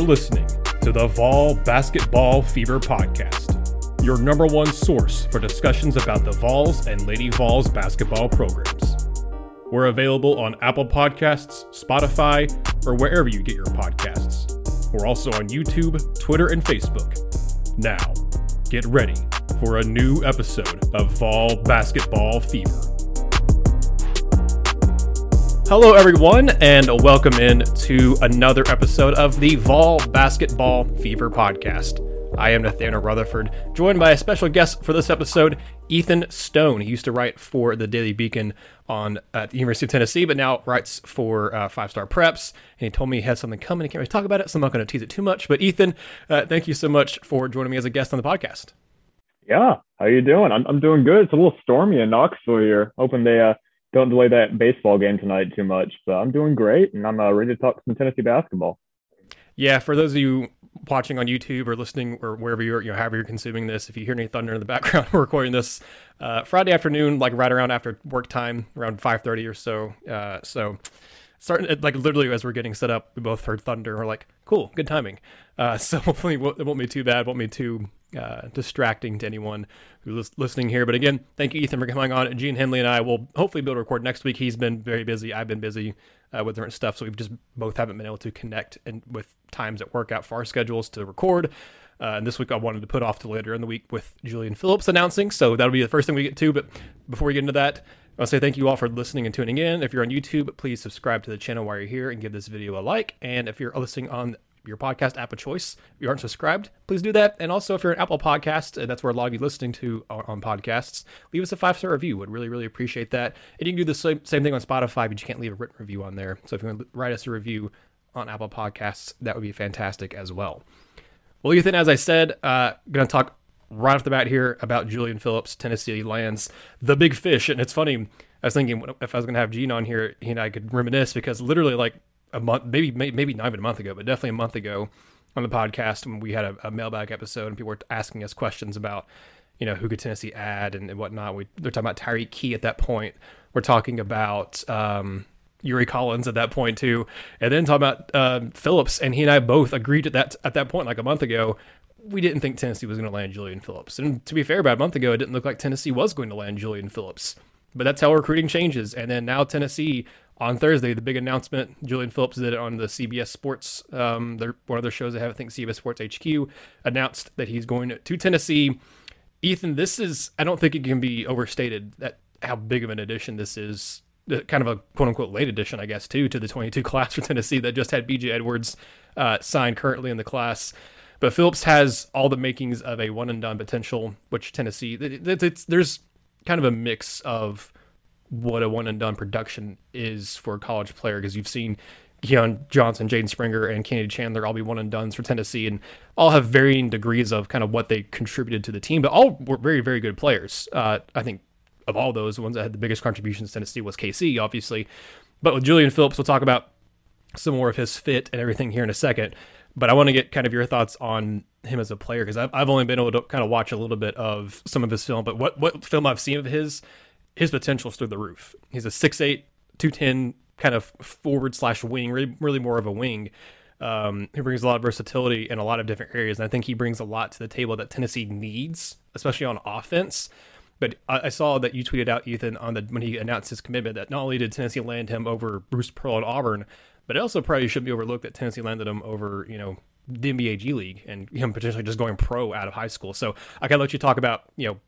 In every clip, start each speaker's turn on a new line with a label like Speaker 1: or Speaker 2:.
Speaker 1: You're listening to the Vol Basketball Fever Podcast, your number one source for discussions about the Vols and Lady Vols basketball programs. We're available on Apple Podcasts, Spotify, or wherever you get your podcasts. We're also on YouTube, Twitter, and Facebook. Now, get ready for a new episode of Vol Basketball Fever. Hello, everyone, and welcome in to another episode of the Vol Basketball Fever podcast. I am Nathanael Rutherford, joined by a special guest for this episode, Ethan Stone. He used to write for the Daily Beacon on at the University of Tennessee, but now writes for uh, Five Star Preps. And he told me he had something coming. He can't really talk about it, so I'm not going to tease it too much. But Ethan, uh, thank you so much for joining me as a guest on the podcast.
Speaker 2: Yeah, how are you doing? I'm I'm doing good. It's a little stormy in Knoxville here. Hoping they uh don't delay that baseball game tonight too much. But I'm doing great, and I'm uh, ready to talk some Tennessee basketball.
Speaker 1: Yeah, for those of you watching on YouTube or listening or wherever you're, you know, however you're consuming this, if you hear any thunder in the background, we're recording this uh, Friday afternoon, like right around after work time, around 5:30 or so. Uh, so starting like literally as we're getting set up, we both heard thunder. We're like, cool, good timing. Uh, so hopefully it won't be too bad, won't be too uh, distracting to anyone who's listening here. But again, thank you, Ethan, for coming on. Gene Henley and I will hopefully be able to record next week. He's been very busy. I've been busy uh, with different stuff, so we've just both haven't been able to connect and with times that work out for our schedules to record. Uh, and this week I wanted to put off to later in the week with Julian Phillips announcing, so that'll be the first thing we get to. But before we get into that, I'll say thank you all for listening and tuning in. If you're on YouTube, please subscribe to the channel while you're here and give this video a like. And if you're listening on your podcast app of choice. If you aren't subscribed, please do that. And also, if you're an Apple podcast, and that's where a lot of you listening to on podcasts, leave us a five star review. Would really, really appreciate that. And you can do the same, same thing on Spotify, but you can't leave a written review on there. So if you want to write us a review on Apple Podcasts, that would be fantastic as well. Well, Ethan, as I said, uh, going to talk right off the bat here about Julian Phillips, Tennessee lands the big fish. And it's funny, I was thinking if I was going to have Gene on here, he and I could reminisce because literally, like a month, maybe maybe not even a month ago, but definitely a month ago on the podcast when we had a, a mailbag episode and people were asking us questions about, you know, who could Tennessee add and, and whatnot. We they're talking about Tyreke Key at that point. We're talking about um, Yuri Collins at that point too, and then talking about uh, Phillips. And he and I both agreed at that at that point, like a month ago, we didn't think Tennessee was going to land Julian Phillips. And to be fair, about a month ago, it didn't look like Tennessee was going to land Julian Phillips. But that's how recruiting changes. And then now Tennessee on Thursday, the big announcement, Julian Phillips did it on the CBS Sports, um, their, one of their shows they have, I think CBS Sports HQ, announced that he's going to Tennessee. Ethan, this is, I don't think it can be overstated that how big of an addition this is. Kind of a quote unquote late addition, I guess, too, to the 22 class for Tennessee that just had BJ Edwards uh, signed currently in the class. But Phillips has all the makings of a one and done potential, which Tennessee, it, it, it's, there's kind of a mix of what a one and done production is for a college player because you've seen Keon Johnson, Jaden Springer, and Kennedy Chandler all be one and duns for Tennessee and all have varying degrees of kind of what they contributed to the team, but all were very, very good players. Uh, I think of all those, the ones that had the biggest contributions to Tennessee was KC, obviously. But with Julian Phillips, we'll talk about some more of his fit and everything here in a second. But I want to get kind of your thoughts on him as a player because I've, I've only been able to kind of watch a little bit of some of his film, but what, what film I've seen of his his potential's through the roof. He's a 6'8", 210 kind of forward slash wing, really, really more of a wing. Um, he brings a lot of versatility in a lot of different areas, and I think he brings a lot to the table that Tennessee needs, especially on offense. But I, I saw that you tweeted out Ethan on the when he announced his commitment that not only did Tennessee land him over Bruce Pearl at Auburn, but it also probably should be overlooked that Tennessee landed him over you know the NBA G League and him potentially just going pro out of high school. So I gotta let you talk about you know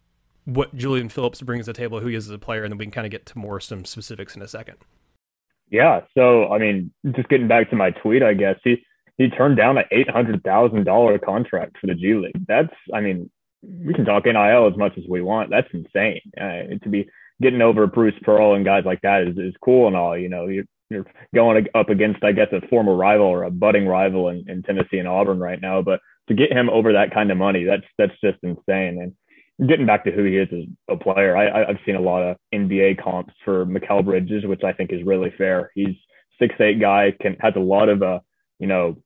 Speaker 1: what Julian Phillips brings to the table, who he is as a player, and then we can kind of get to more some specifics in a second.
Speaker 2: Yeah. So, I mean, just getting back to my tweet, I guess he he turned down an eight hundred thousand dollar contract for the G League. That's, I mean, we can talk NIL as much as we want. That's insane. Uh, to be getting over Bruce Pearl and guys like that is, is cool and all. You know, you're, you're going up against, I guess, a former rival or a budding rival in, in Tennessee and Auburn right now. But to get him over that kind of money, that's that's just insane. And getting back to who he is as a player, I, I've seen a lot of NBA comps for Mikal Bridges, which I think is really fair. He's six eight guy, can has a lot of uh, you know,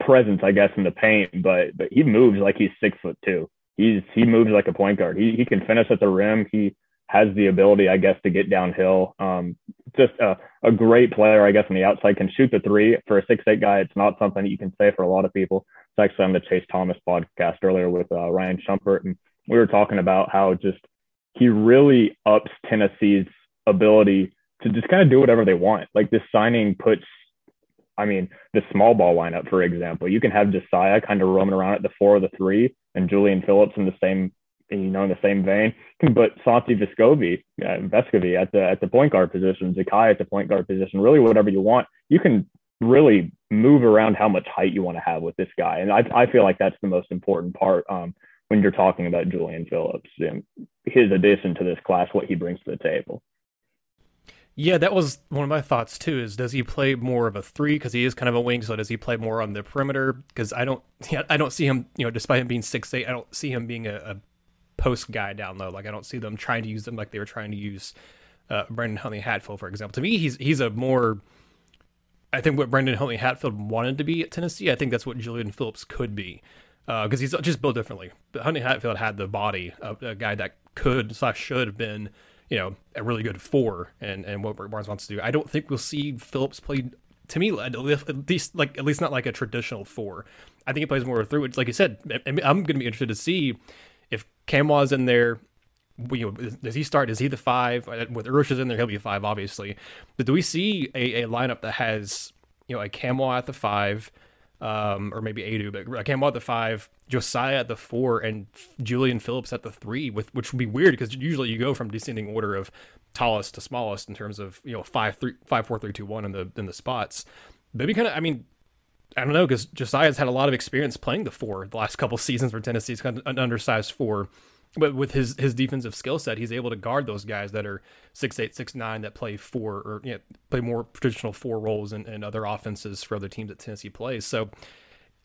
Speaker 2: presence, I guess, in the paint, but but he moves like he's six foot two. He's he moves like a point guard. He he can finish at the rim. He has the ability, I guess, to get downhill. Um, just a, a great player, I guess, on the outside can shoot the three for a six eight guy. It's not something that you can say for a lot of people. It's actually on the Chase Thomas podcast earlier with uh, Ryan Shumpert, and we were talking about how just he really ups Tennessee's ability to just kind of do whatever they want. Like this signing puts, I mean, the small ball lineup, for example, you can have Josiah kind of roaming around at the four or the three, and Julian Phillips in the same, you know, in the same vein. But Santi Vescovi, uh, Vescovi at the at the point guard position, Zakai at the point guard position, really whatever you want. You can really move around how much height you want to have with this guy, and I I feel like that's the most important part. Um, when you're talking about Julian Phillips his addition to this class, what he brings to the table.
Speaker 1: Yeah, that was one of my thoughts too. Is does he play more of a three because he is kind of a wing? So does he play more on the perimeter? Because I don't, I don't see him. You know, despite him being six eight, I don't see him being a, a, post guy down low. Like I don't see them trying to use them like they were trying to use uh, Brendan Huntley Hatfield, for example. To me, he's he's a more I think what Brendan Huntley Hatfield wanted to be at Tennessee, I think that's what Julian Phillips could be because uh, he's just built differently. But Huntley Hatfield had the body of a guy that could slash should have been, you know, a really good four, and and what Barnes wants to do. I don't think we'll see Phillips play. To me, at least like at least not like a traditional four. I think he plays more through. It's Like you said, I'm going to be interested to see if Nkamhoua in there. You know, does he start? Is he the five? Uh, with Uros is in there, he'll be five, obviously. But do we see a, a lineup that has you know a Nkamhoua at the five? Um, or maybe Aidoo, but Nkamhoua at the five, Josiah at the four, and Julian Phillips at the three, with which would be weird because usually you go from descending order of tallest to smallest in terms of you know five three five four three two one in the in the spots. Maybe kind of, I mean, I don't know because Josiah's had a lot of experience playing the four the last couple seasons for Tennessee's kind of an undersized four but with his his defensive skill set, he's able to guard those guys that are six eight, six nine that play four or you know, play more traditional four roles and, other offenses for other teams that Tennessee plays. So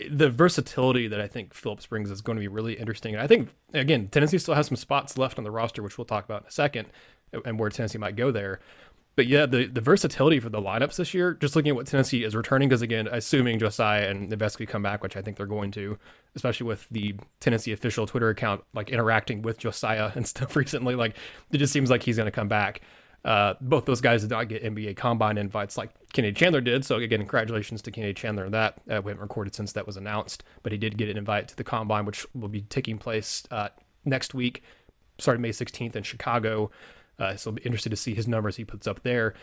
Speaker 1: the versatility that I think Phillips brings is going to be really interesting. And I think again, Tennessee still has some spots left on the roster, which we'll talk about in a second, and where Tennessee might go there. But yeah, the, the versatility for the lineups this year, just looking at what Tennessee is returning, because again, assuming Josiah and Vescovi come back, which I think they're going to, especially with the Tennessee official Twitter account like interacting with Josiah and stuff recently, like it just seems like he's going to come back. Uh, both those guys did not get NBA combine invites like Kennedy Chandler did. So again, congratulations to Kennedy Chandler. That uh, we haven't recorded since that was announced, but he did get an invite to the combine, which will be taking place uh, next week, starting May 16th in Chicago. Uh, so I'll be interested to see his numbers he puts up there.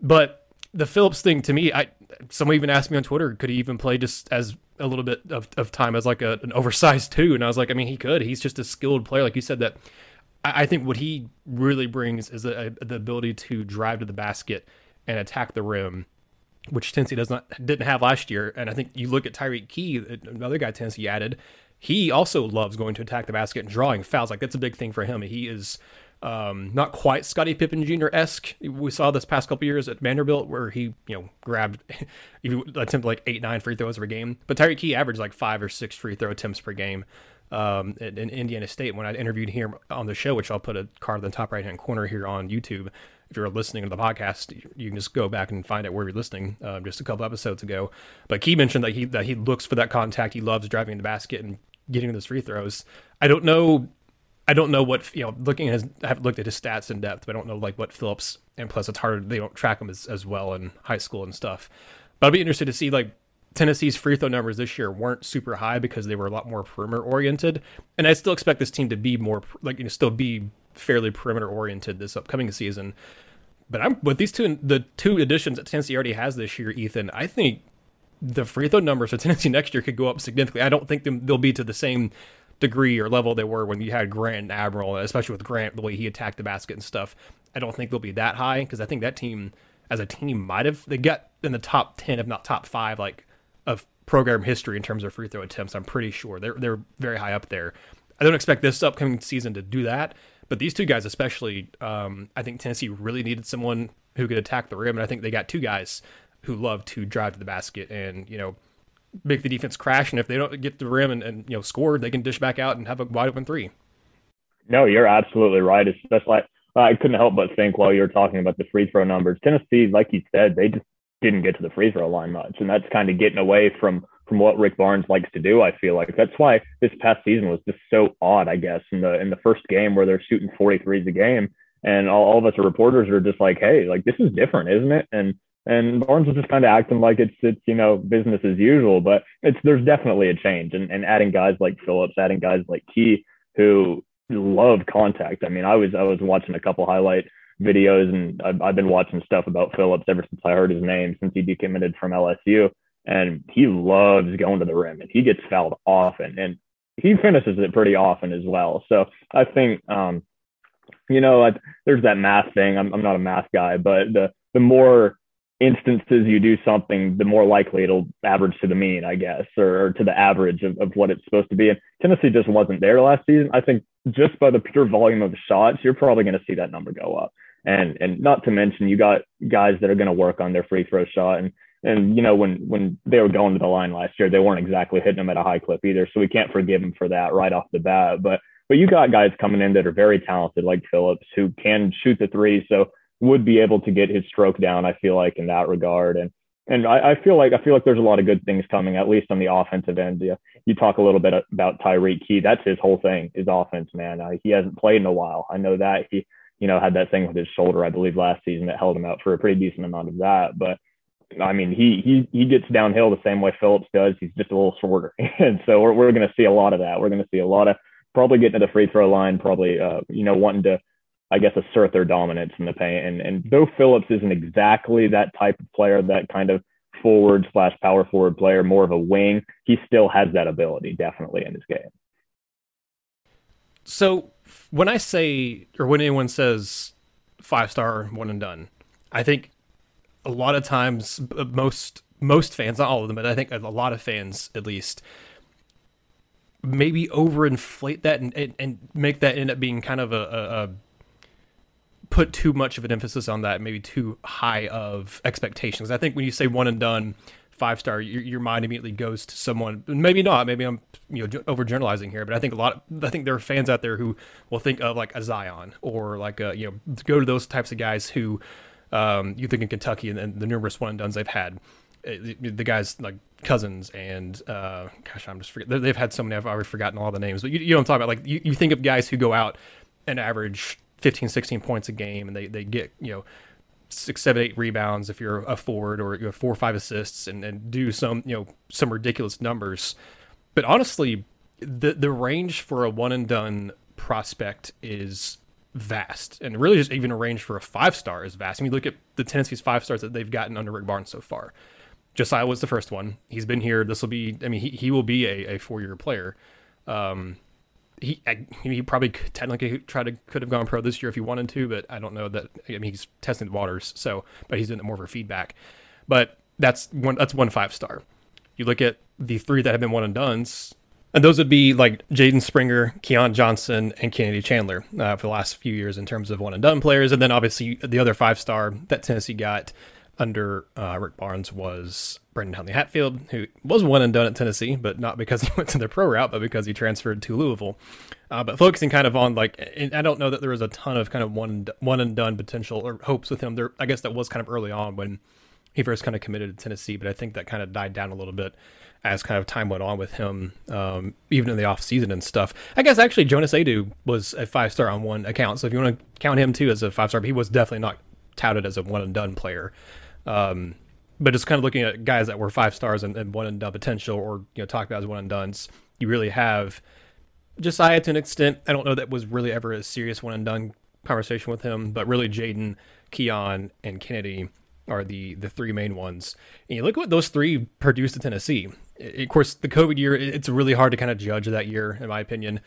Speaker 1: But the Phillips thing to me, I someone even asked me on Twitter, could he even play just as a little bit of, of time as like a, an oversized two? And I was like, I mean, he could. He's just a skilled player, like you said. That I, I think what he really brings is a, a, the ability to drive to the basket and attack the rim, which Tennessee does not didn't have last year. And I think you look at Tyreke Key, another guy Tennessee added. He also loves going to attack the basket and drawing fouls. Like that's a big thing for him. He is um, not quite Scottie Pippen Jr. esque. We saw this past couple years at Vanderbilt where he, you know, grabbed, he attempted like eight, nine free throws per game. But Tyreke Key averaged like five or six free throw attempts per game um, in, in, Indiana State. When I interviewed him on the show, which I'll put a card in the top right hand corner here on YouTube. If you're listening to the podcast, you can just go back and find it where you're listening. Um, just a couple episodes ago, but Key mentioned that he that he looks for that contact. He loves driving in the basket and getting those free throws. I don't know I don't know what you know. Looking at his, I haven't looked at his stats in depth, but I don't know like what Phillips and plus it's hard. They don't track him as, as well in high school and stuff. But I'd be interested to see like Tennessee's free throw numbers this year weren't super high because they were a lot more perimeter oriented, and I still expect this team to be more like you know still be fairly perimeter oriented this upcoming season. But I'm with these two the two additions that Tennessee already has this year, Ethan. I think the free throw numbers for Tennessee next year could go up significantly. I don't think they'll be to the same degree or level they were when you had Grant and Admiral, especially with Grant, the way he attacked the basket and stuff. I don't think they'll be that high because I think that team, as a team, might have they got in the top ten, if not top five, like of program history in terms of free throw attempts. I'm pretty sure they're they're very high up there. I don't expect this upcoming season to do that, but these two guys especially, um, I think Tennessee really needed someone who could attack the rim, and I think they got two guys who love to drive to the basket and you know make the defense crash. And if they don't get the rim and, and you know score, they can dish back out and have a wide open three.
Speaker 2: No, you're absolutely right. Especially, I couldn't help but think while you were talking about the free throw numbers. Tennessee, like you said, they just didn't get to the free throw line much, and that's kind of getting away from from what Rick Barnes likes to do. I feel like that's why this past season was just so odd. I guess in the in the first game where they're shooting 43s a game, and all, all of us reporters are just like, hey, like this is different, isn't it? And and Barnes was just kind of acting like it's it's you know business as usual, but it's there's definitely a change, and and adding guys like Phillips, adding guys like Key who love contact. I mean, I was I was watching a couple highlight videos, and I've, I've been watching stuff about Phillips ever since I heard his name since he decommitted from LSU, and he loves going to the rim, and he gets fouled often, and he finishes it pretty often as well. So I think, um, you know, like, there's that math thing. I'm, I'm not a math guy, but the the more instances you do something, the more likely it'll average to the mean, I guess, or, or to the average of, of what it's supposed to be. And Tennessee just wasn't there last season. I think just by the pure volume of shots, you're probably going to see that number go up. And and not to mention you got guys that are going to work on their free throw shot and and you know when when they were going to the line last year, they weren't exactly hitting them at a high clip either. So we can't forgive them for that right off the bat. But but you got guys coming in that are very talented, like Phillips, who can shoot the three, so would be able to get his stroke down. I feel like in that regard, and and I, I feel like I feel like there's a lot of good things coming, at least on the offensive end. Yeah, you talk a little bit about Tyreke Key. That's his whole thing, his offense, man. Uh, he hasn't played in a while. I know that he you know had that thing with his shoulder, I believe, last season that held him out for a pretty decent amount of that, but I mean, he he he gets downhill the same way Phillips does. He's just a little shorter, and so we're we're going to see a lot of that. We're going to see a lot of probably getting to the free throw line, probably uh, you know wanting to, I guess, assert their dominance in the paint. And and though Phillips isn't exactly that type of player, that kind of forward slash power forward player, more of a wing, he still has that ability definitely in his game.
Speaker 1: So when I say, or when anyone says five star one and done, I think a lot of times most most fans, not all of them, but I think a lot of fans at least maybe overinflate that and, and, and make that end up being kind of a, put too much of an emphasis on that, maybe too high of expectations. I think when you say one and done, five star, your, your mind immediately goes to someone. Maybe not. Maybe I'm you know overgeneralizing here, but I think a lot. Of, I think there are fans out there who will think of like a Zion or like a you know go to those types of guys who um, you think in Kentucky and, and the numerous one and duns they've had, uh, the, guys like Cousins and uh, gosh, I'm just forgetting. They've had so many. I've already forgotten all the names, but you, you know what I'm talking about. Like you, you think of guys who go out and average 15, 16 points a game, and they, they get you know six, seven, eight rebounds if you're a forward, or you have four or five assists, and, and do some you know some ridiculous numbers. But honestly, the the range for a one and done prospect is vast, and really just even a range for a five star is vast. I mean, look at the Tennessee's five stars that they've gotten under Rick Barnes so far. Josiah was the first one. He's been here. This will be. I mean, he, he will be a, a four year player. Um, he he probably technically try to could have gone pro this year if he wanted to, but I don't know that. I mean, he's testing the waters. So, but he's doing it more for feedback. But that's one. That's one five star. You look at the three that have been one and duns. And those would be like Jaden Springer, Keon Johnson, and Kennedy Chandler uh, for the last few years in terms of one and done players. And then obviously the other five star that Tennessee got under uh, Rick Barnes was Brendan Huntley Hatfield, who was one and done at Tennessee, but not because he went to the pro route, but because he transferred to Louisville. Uh, but focusing kind of on like, I don't know that there was a ton of kind of one one and done potential or hopes with him. There, I guess that was kind of early on when he first kind of committed to Tennessee, but I think that kind of died down a little bit as kind of time went on with him, um, even in the off season and stuff. I guess actually Jonas Aidoo was a five star on one account, so if you want to count him too as a five star, he was definitely not touted as a one and done player. Um, but just kind of looking at guys that were five stars and, and one and done potential, or you know, talk about as one and duns, you really have Josiah to an extent. I don't know that was really ever a serious one and done conversation with him, but really Jaden, Keon, and Kennedy are the the three main ones. And you look at what those three produced at Tennessee. It, of course, the COVID year, it's really hard to kind of judge that year, in my opinion.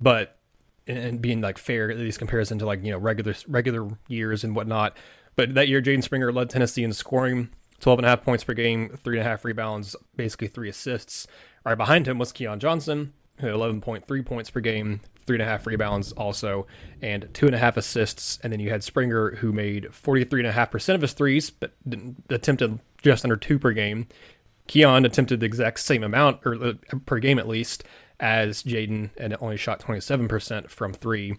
Speaker 1: But and being like fair, at least comparison to like you know regular regular years and whatnot. But that year, Jaden Springer led Tennessee in scoring, 12 and a half points per game, three and a half rebounds, basically three assists. Right behind him was Keon Johnson, who had 11.3 points per game, three and a half rebounds also, and two and a half assists. And then you had Springer, who made 43.5% of his threes, but attempted just under two per game. Keon attempted the exact same amount, or uh, per game at least, as Jaden, and only shot 27% from three.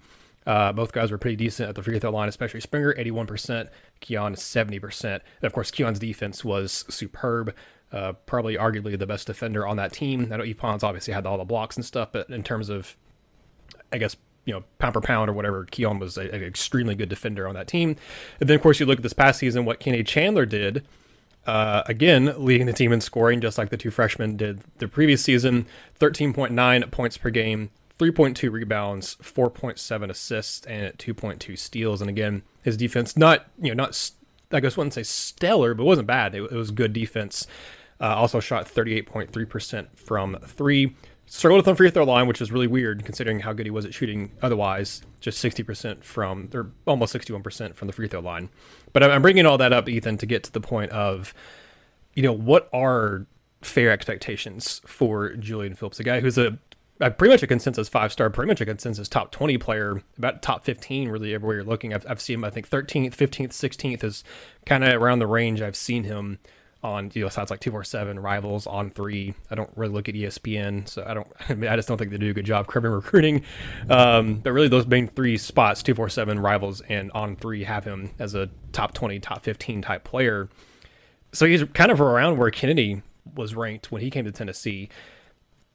Speaker 1: Uh, both guys were pretty decent at the free throw line, especially Springer, 81%, Keon, 70%. And of course, Keon's defense was superb. Uh, probably arguably the best defender on that team. I know Yves Pons obviously had all the blocks and stuff, but in terms of, I guess, you know pound for pound or whatever. Keon was an extremely good defender on that team. And then of course you look at this past season, what Kennedy Chandler did. Uh, again, leading the team in scoring, just like the two freshmen did the previous season. 13.9 points per game, 3.2 rebounds, 4.7 assists, and 2.2 steals. And again, his defense not you know not I guess I wouldn't say stellar, but it wasn't bad. It, it was good defense. Uh, also shot 38.3% from three. Struggled with the free throw line, which is really weird considering how good he was at shooting otherwise. Just 60% from, or almost 61% from the free throw line. But I'm bringing all that up, Ethan, to get to the point of, you know, what are fair expectations for Julian Phillips, a guy who's a pretty much a consensus five star, pretty much a consensus top 20 player, about top 15, really, everywhere you're looking. I've, I've seen him, I think, 13th, 15th, 16th is kind of around the range I've seen him on you know sites like 247 rivals on three. I don't really look at espn so i don't I, mean, I just don't think they do a good job covering recruiting. Um, but really those main three spots 247 rivals and on three have him as a top 20 top 15 type player. So he's kind of around where kennedy was ranked when he came to tennessee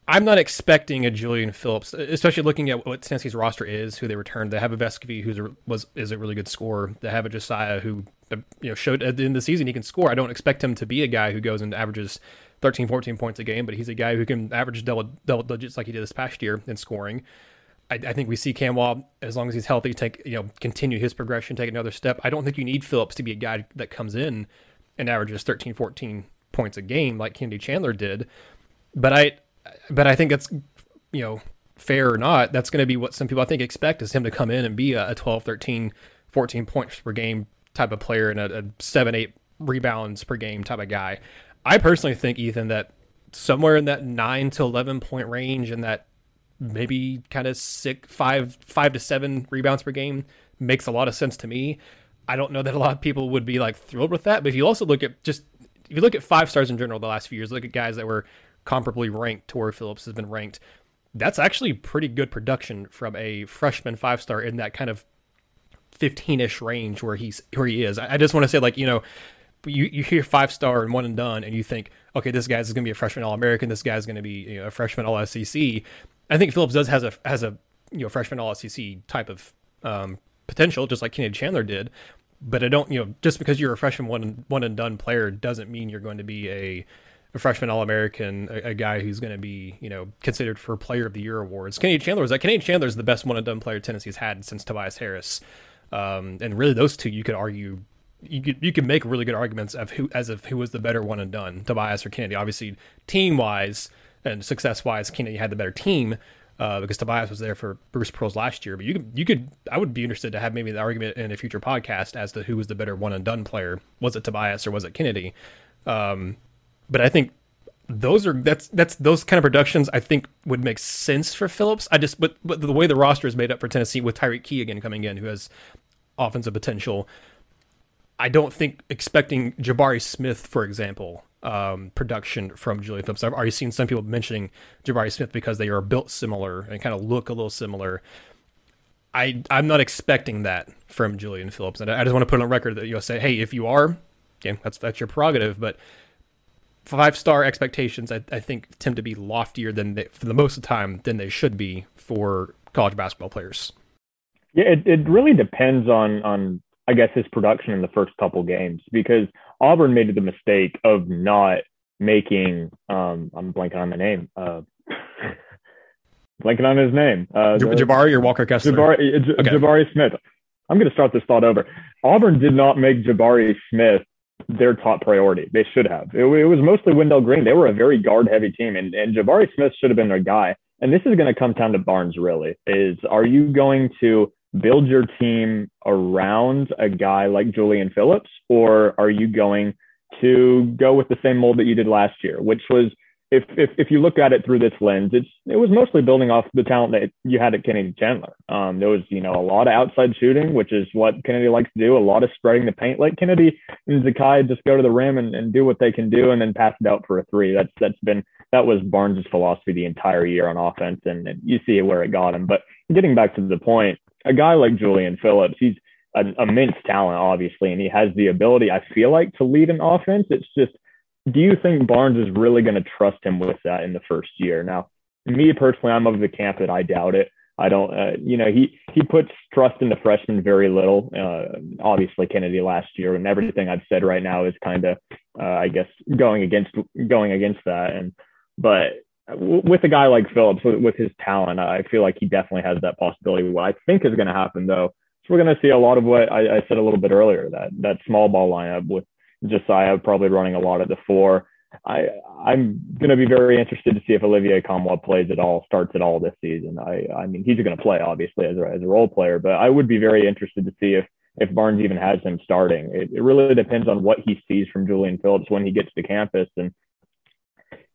Speaker 1: I'm not expecting a Julian Phillips, especially looking at what Tennessee's roster is, who they returned. They have a Vescovi who's a, was is a really good scorer. They have a Josiah who uh, you know showed at the end of the season he can score. I don't expect him to be a guy who goes and averages 13, 14 points a game, but he's a guy who can average double double digits like he did this past year in scoring. I, I think we see Nkamhoua as long as he's healthy, take you know continue his progression, take another step. I don't think you need Phillips to be a guy that comes in and averages 13, 14 points a game like Kennedy Chandler did. But I but I think that's you know fair or not, that's going to be what some people I think expect is him to come in and be a, 12, 13, 14 points per game type of player and a, a seven, eight rebounds per game type of guy. I personally think Ethan that somewhere in that nine to eleven point range and that maybe kind of six five five to seven rebounds per game makes a lot of sense to me. I don't know that a lot of people would be like thrilled with that, but if you also look at just if you look at five stars in general the last few years, look at guys that were comparably ranked to where Phillips has been ranked. That's actually pretty good production from a freshman five star in that kind of 15ish range where he's where he is. I, just want to say like, you know, you, you hear five star and one and done and you think, okay, this guy's going to be a freshman all American, this guy's going to be you know, a freshman all SEC. I think Phillips does has a has a you know freshman all SEC type of um, potential, just like Kennedy Chandler did. But I don't, you know, just because you're a freshman one one and done player doesn't mean you're going to be a a freshman All American, a, a, guy who's going to be, you know, considered for Player of the Year awards. Kennedy Chandler is that Kennedy Chandler is the best one and done player Tennessee's had since Tobias Harris, um, and really those two you could argue. You could, you could make really good arguments of who as of who was the better one and done, Tobias or Kennedy. Obviously, team wise and success wise, Kennedy had the better team, uh, because Tobias was there for Bruce Pearl's last year. But you could, you could, I would be interested to have maybe the argument in a future podcast as to who was the better one and done player. Was it Tobias or was it Kennedy? Um, but I think those are that's that's those kind of productions I think would make sense for Phillips. I just but but the way the roster is made up for Tennessee with Tyreke Key again coming in, who has offensive potential. I don't think expecting Jabari Smith, for example, um, production from Julian Phillips. I've already seen some people mentioning Jabari Smith because they are built similar and kind of look a little similar. I I'm not expecting that from Julian Phillips, and I just want to put on record that you know say, hey, if you are, yeah, that's that's your prerogative, but five star expectations, I, I, think, tend to be loftier than they, for the most of the time than they should be for college basketball players.
Speaker 2: Yeah, it, it really depends on on I guess his production in the first couple games because Auburn made the mistake of not making um I'm blanking on the name. Uh blanking on his name. Uh
Speaker 1: the, Jabari or Walker Kessler?
Speaker 2: Jabari, uh, J- okay. Jabari Smith. I'm going to start this thought over. Auburn did not make Jabari Smith their top priority. They should have. It, it, was mostly Wendell Green. They were a very guard heavy team, and, and Jabari Smith should have been their guy. And this is going to come down to Barnes, really. Is are you going to build your team around a guy like Julian Phillips, or are you going to go with the same mold that you did last year, which was if, if if you look at it through this lens, it's it was mostly building off the talent that you had at Kennedy Chandler. Um, there was you know a lot of outside shooting, which is what Kennedy likes to do. A lot of spreading the paint. Like Kennedy and Zakai just go to the rim and, and do what they can do, and then pass it out for a three. That's that's been that was Barnes' philosophy the entire year on offense, and, and you see where it got him. But getting back to the point, a guy like Julian Phillips, he's an immense talent, obviously, and he has the ability. I feel like to lead an offense. It's just do you think Barnes is really going to trust him with that in the first year? Now, me personally, I'm of the camp that I doubt it. I don't, uh, you know, he he puts trust in the freshmen very little. Uh, obviously, Kennedy last year, and everything I've said right now is kind of, uh, I guess, going against going against that. And but with a guy like Phillips, with, with his talent, I feel like he definitely has that possibility. What I think is going to happen though, is we're going to see a lot of what I, I said a little bit earlier that that small ball lineup with Josiah probably running a lot at the four I I'm going to be very interested to see if Olivier Nkamhoua plays at all, starts at all this season. I I mean he's going to play obviously as a, as a role player, but I would be very interested to see if if Barnes even has him starting. It, it really depends on what he sees from Julian Phillips when he gets to campus and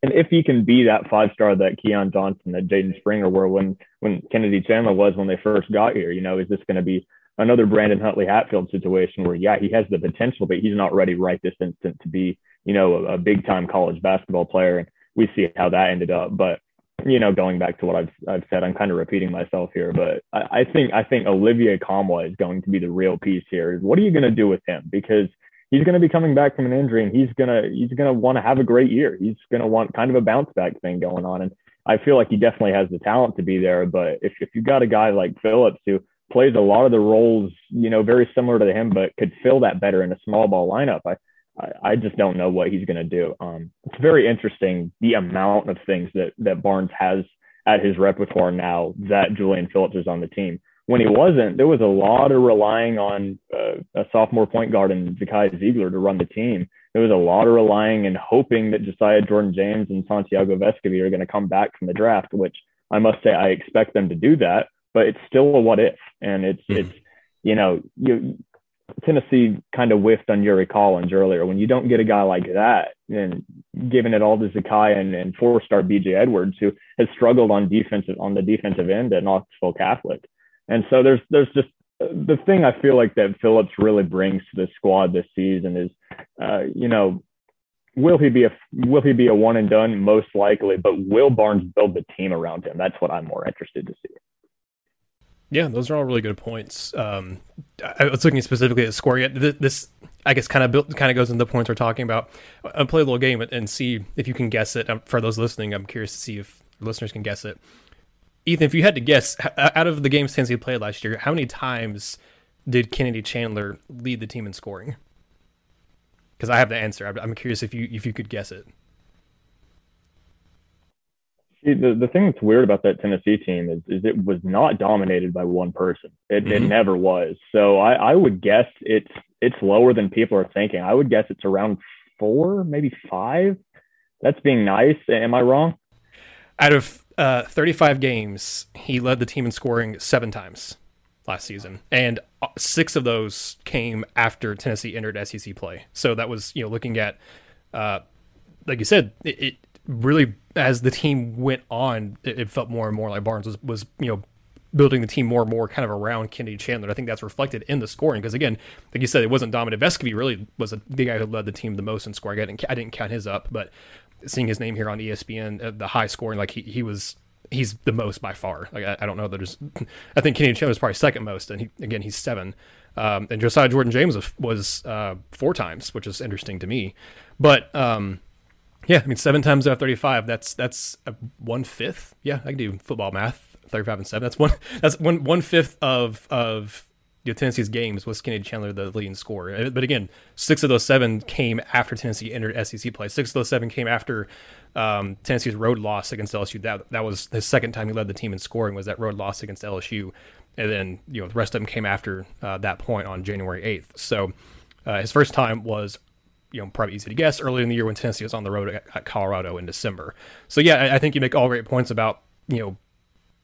Speaker 2: and if he can be that five star that Keon Johnson, that Jaden Springer were when when Kennedy Chandler was when they first got here, you know, is this going to be another Brandon Huntley Hatfield situation where yeah he has the potential, but he's not ready right this instant to be you know, a, a big time college basketball player. And we see how that ended up. But, you know, going back to what I've, I've said, I'm kind of repeating myself here, but I, I think, I think Olivier Nkamhoua is going to be the real piece here. What are you going to do with him? Because he's going to be coming back from an injury and he's going to, he's going to want to have a great year. He's going to want kind of a bounce back thing going on. And I feel like he definitely has the talent to be there. But if, if you've got a guy like Phillips who plays a lot of the roles, you know, very similar to him, but could fill that better in a small ball lineup, I, I, just don't know what he's going to do. Um, it's very interesting the amount of things that that Barnes has at his repertoire now that Julian Phillips is on the team. When he wasn't, there was a lot of relying on uh, a sophomore point guard and Zakai Zeigler to run the team. There was a lot of relying and hoping that Josiah Jordan James and Santiago Vescovi are going to come back from the draft, which I must say I expect them to do that, but it's still a what if. And it's, mm-hmm. it's, you know, you, Tennessee kind of whiffed on Yuri Collins earlier. When you don't get a guy like that, and giving it all to Zakai and, and four-star BJ Edwards, who has struggled on defensive on the defensive end at Knoxville Catholic, and so there's there's just the thing I feel like that Phillips really brings to the squad this season is, uh, you know, will he be a will he be a one and done? Most likely, but will Barnes build the team around him? That's what I'm more interested to see.
Speaker 1: Yeah, those are all really good points. Um, I was looking specifically at scoring. This, I guess, kind of built, kind of goes into the points we're talking about. I'll play a little game and see if you can guess it. Um, for those listening, I'm curious to see if listeners can guess it. Ethan, if you had to guess, out of the games Tennessee played last year, how many times did Kennedy Chandler lead the team in scoring? Because I have the answer. I'm curious if you if you could guess it.
Speaker 2: The, the thing that's weird about that Tennessee team is, is it was not dominated by one person. It, mm-hmm. it never was. So I, I would guess it's it's lower than people are thinking. I would guess it's around four, maybe five. That's being nice. Am I wrong?
Speaker 1: Out of uh, 35 games, he led the team in scoring seven times last season, and uh, six of those came after Tennessee entered SEC play. So that was you know looking at, uh, like you said, it, it really as the team went on, it, it, felt more and more like Barnes was, was you know building the team more and more kind of around Kennedy Chandler. I think that's reflected in the scoring because again, like you said, it wasn't dominant. Vescovi really was a, the guy who led the team the most in scoring. I didn't I didn't count his up, but seeing his name here on ESPN, uh, the high scoring, like he he was. He's the most by far. Like I, I don't know that there's. I think Kennedy Chandler is probably second most, and he, again he's seven. Um, and Josiah Jordan James was, was uh, four times, which is interesting to me. But um, yeah, I mean, seven times out of thirty-five. That's that's one fifth. Yeah, I can do football math. Thirty-five and seven. That's one. That's one one fifth of of you know, Tennessee's games was Kennedy Chandler the leading scorer. Uh, but again, six of those seven came after Tennessee entered SEC play. Six of those seven came after um, Tennessee's road loss against LSU. That that was his second time he led the team in scoring was that road loss against LSU, and then you know the rest of them came after uh, that point on January eighth. So uh, his first time was you know probably easy to guess early in the year when Tennessee was on the road at, Colorado in December. So yeah, I, I think you make all great points about you know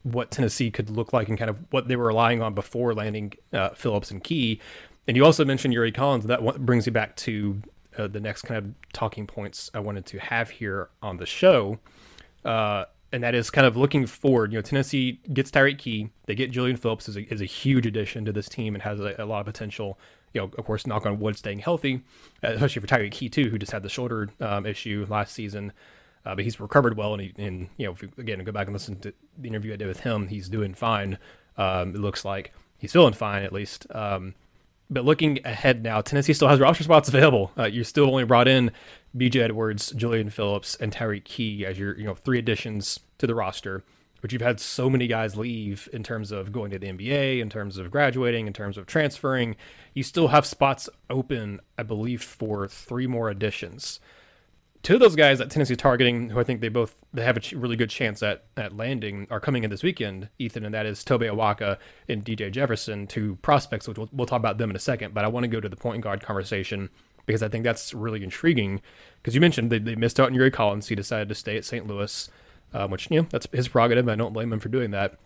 Speaker 1: what Tennessee could look like and kind of what they were relying on before landing uh, Phillips and Key. And you also mentioned Yuri Collins. That brings you back to uh, the next kind of talking points I wanted to have here on the show. Uh, and that is kind of looking forward. You know, Tennessee gets Tyreke Key. They get Julian Phillips is a, is a huge addition to this team and has a, a lot of potential you know, of course, knock on wood, staying healthy, uh, especially for Tyreke Key too, who just had the shoulder um, issue last season. Uh, but he's recovered well, and, he, and you know, if you, again go back and listen to the interview I did with him, he's doing fine. Um, it looks like he's feeling fine at least. Um, but looking ahead now, Tennessee still has roster spots available. Uh, you still only brought in B.J. Edwards, Julian Phillips, and Tyreke Key as your you know three additions to the roster. But you've had so many guys leave in terms of going to the NBA, in terms of graduating, in terms of transferring. You still have spots open, I believe, for three more additions. Two of those guys that Tennessee targeting, who I think they both they have a really good chance at at landing, are coming in this weekend, Ethan, and that is Tobe Awaka and DJ Jefferson, two prospects, which we'll, we'll talk about them in a second. But I want to go to the point guard conversation because I think that's really intriguing. Because you mentioned they, they missed out on Yuri Collins, he decided to stay at St. Louis um, which you know that's his prerogative. I don't blame him for doing that.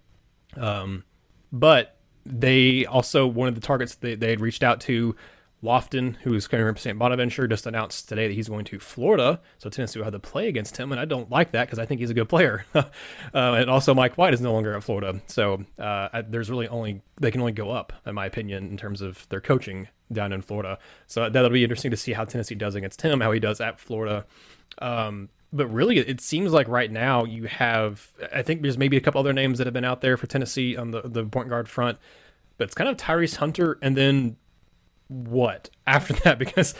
Speaker 1: Um, but they also one of the targets they, they had reached out to Lofton, who is going to represent Bonaventure, just announced today that he's going to Florida. So Tennessee will have to play against him, and I don't like that because I think he's a good player. uh, and also, Mike White is no longer at Florida, so uh, I, there's really only they can only go up, in my opinion, in terms of their coaching down in Florida. So that'll be interesting to see how Tennessee does against him, how he does at Florida. Um, but really, it seems like right now you have. I think there's maybe a couple other names that have been out there for Tennessee on the the point guard front, but it's kind of Tyrese Hunter, and then what after that? Because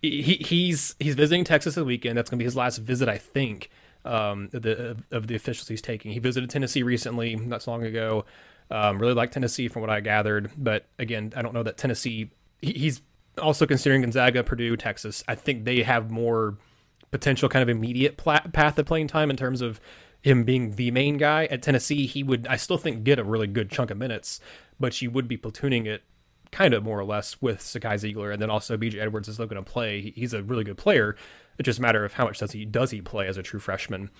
Speaker 1: he he's he's visiting Texas this weekend. That's going to be his last visit, I think. Um, the of the officials he's taking. He visited Tennessee recently, not so long ago. Um, really like Tennessee from what I gathered, but again, I don't know that Tennessee. He, he's also considering Gonzaga, Purdue, Texas. I think they have more potential kind of immediate path of playing time in terms of him being the main guy at Tennessee. He would, I still think, get a really good chunk of minutes, but you would be platooning it kind of more or less with Zakai Zeigler, and then also BJ Edwards is still going to play. He's a really good player. It's just a matter of how much does he does he play as a true freshman.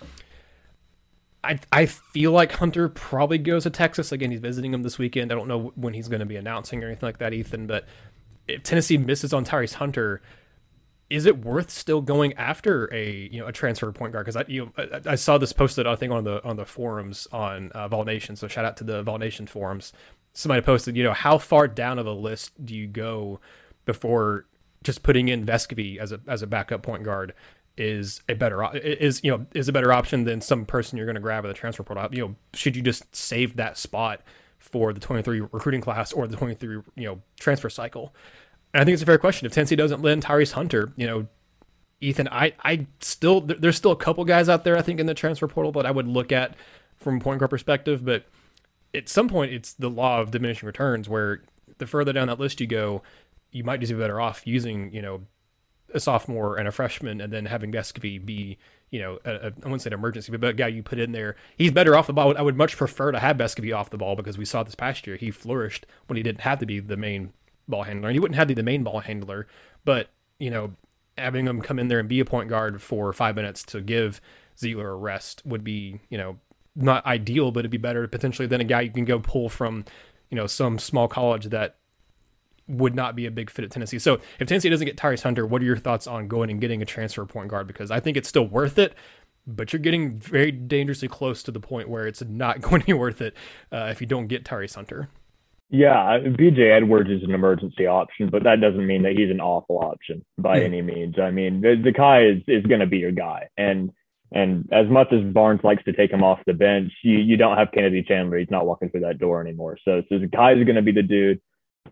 Speaker 1: I I feel like Hunter probably goes to Texas again. He's visiting him this weekend. I don't know when he's going to be announcing or anything like that, Ethan. But if Tennessee misses on Tyrese Hunter, is it worth still going after a you know a transfer point guard? Because I you know, I, I, saw this posted I think on the on the forums on uh, Vol Nation. So shout out to the Vol Nation forums. Somebody posted you know how far down of a list do you go before just putting in Vescovi as a as a backup point guard is a better is you know is a better option than some person you're going to grab at the transfer portal. You know should you just save that spot for the 23 recruiting class or the 23 you know transfer cycle? And I think it's a fair question. If Tennessee doesn't land Tyrese Hunter, you know, Ethan, I, I still there's still a couple guys out there I think in the transfer portal that I would look at from a point guard perspective, but at some point it's the law of diminishing returns where the further down that list you go, you might just be better off using, you know, a sophomore and a freshman and then having Vescovi be, you know, a, a, I wouldn't say an emergency, but a guy you put in there. He's better off the ball. I would much prefer to have Vescovi off the ball because we saw this past year. He flourished when he didn't have to be the main ball handler. And he wouldn't have to be the main ball handler, but you know, having him come in there and be a point guard for five minutes to give Zeigler a rest would be, you know, not ideal, but it'd be better potentially than a guy you can go pull from, you know, some small college that would not be a big fit at Tennessee. So if Tennessee doesn't get Tyrese Hunter, what are your thoughts on going and getting a transfer point guard? Because I think it's still worth it, but you're getting very dangerously close to the point where it's not going to be worth it uh, if you don't get Tyrese Hunter.
Speaker 2: Yeah, BJ Edwards is an emergency option, but that doesn't mean that he's an awful option by mm-hmm. any means. I mean, the, the guy is is going to be your guy, and and as much as Barnes likes to take him off the bench, you you don't have Kennedy Chandler. He's not walking through that door anymore. So so the guy is going to be the dude,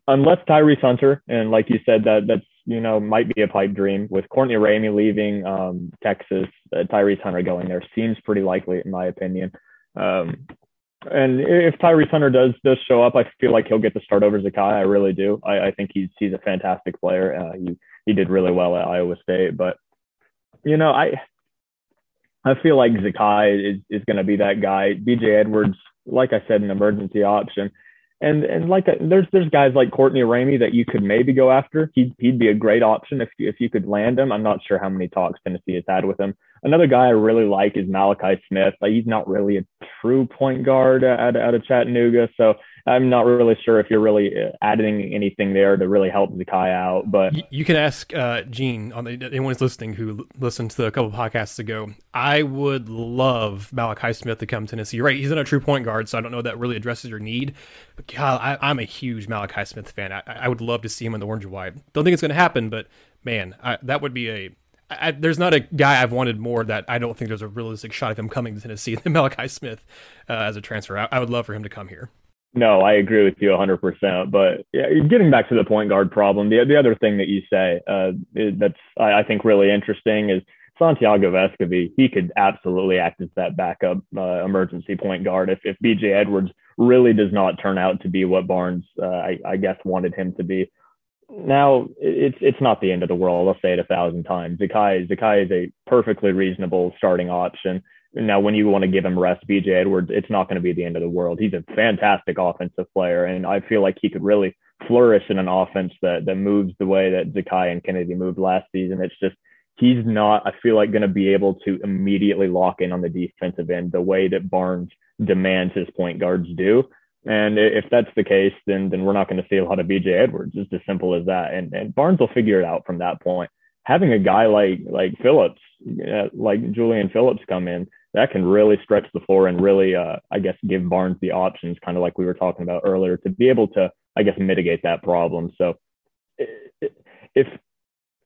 Speaker 2: unless Tyrese Hunter, and like you said, that that's you know might be a pipe dream with Courtney Ramey leaving um, Texas. Uh, Tyrese Hunter going there seems pretty likely in my opinion. Um, and if Tyrese Hunter does does show up, I feel like he'll get the start over Zakai. I really do. I, I think he's he's a fantastic player. Uh, he he did really well at Iowa State, but you know I I feel like Zakai is is going to be that guy. BJ Edwards, like I said, an emergency option. And and like there's there's guys like Courtney Ramey that you could maybe go after. He'd he'd be a great option if you, if you could land him. I'm not sure how many talks Tennessee has had with him. Another guy I really like is Malachi Smith. Like he's not really a true point guard at out of Chattanooga, so I'm not really sure if you're really uh, adding anything there to really help Zakai out. But
Speaker 1: you, you can ask uh, Gene on the, anyone who's listening who listened to a couple podcasts ago. I would love Malachi Smith to come to Tennessee. You're right, he's not a true point guard, so I don't know that really addresses your need. But God, I, am a huge Malachi Smith fan. I, I, would love to see him in the orange and white. Don't think it's going to happen, but man, I, that would be a I, there's not a guy I've wanted more that I don't think there's a realistic shot of him coming to Tennessee than Malachi Smith uh, as a transfer. I, I, would love for him to come here.
Speaker 2: No, I agree with you 100%. But yeah, getting back to the point guard problem, the the other thing that you say uh, that's I, I think really interesting is Santiago Vescovi, he could absolutely act as that backup uh, emergency point guard if, if BJ Edwards really does not turn out to be what Barnes, uh, I, I, guess, wanted him to be. Now, it's it's not the end of the world. I'll say it a thousand times. Zakai, Zakai is a perfectly reasonable starting option. Now, when you want to give him rest, BJ Edwards, it's not going to be the end of the world. He's a fantastic offensive player, and I feel like he could really flourish in an offense that that moves the way that Zakai and Kennedy moved last season. It's just he's not, I feel like, going to be able to immediately lock in on the defensive end the way that Barnes demands his point guards do. And if that's the case, then then we're not going to see a lot of BJ Edwards. It's as simple as that. And and Barnes will figure it out from that point. Having a guy like like Phillips, uh, like Julian Phillips, come in, that can really stretch the floor and really, uh, I guess, give Barnes the options, kind of like we were talking about earlier, to be able to, I guess, mitigate that problem. So if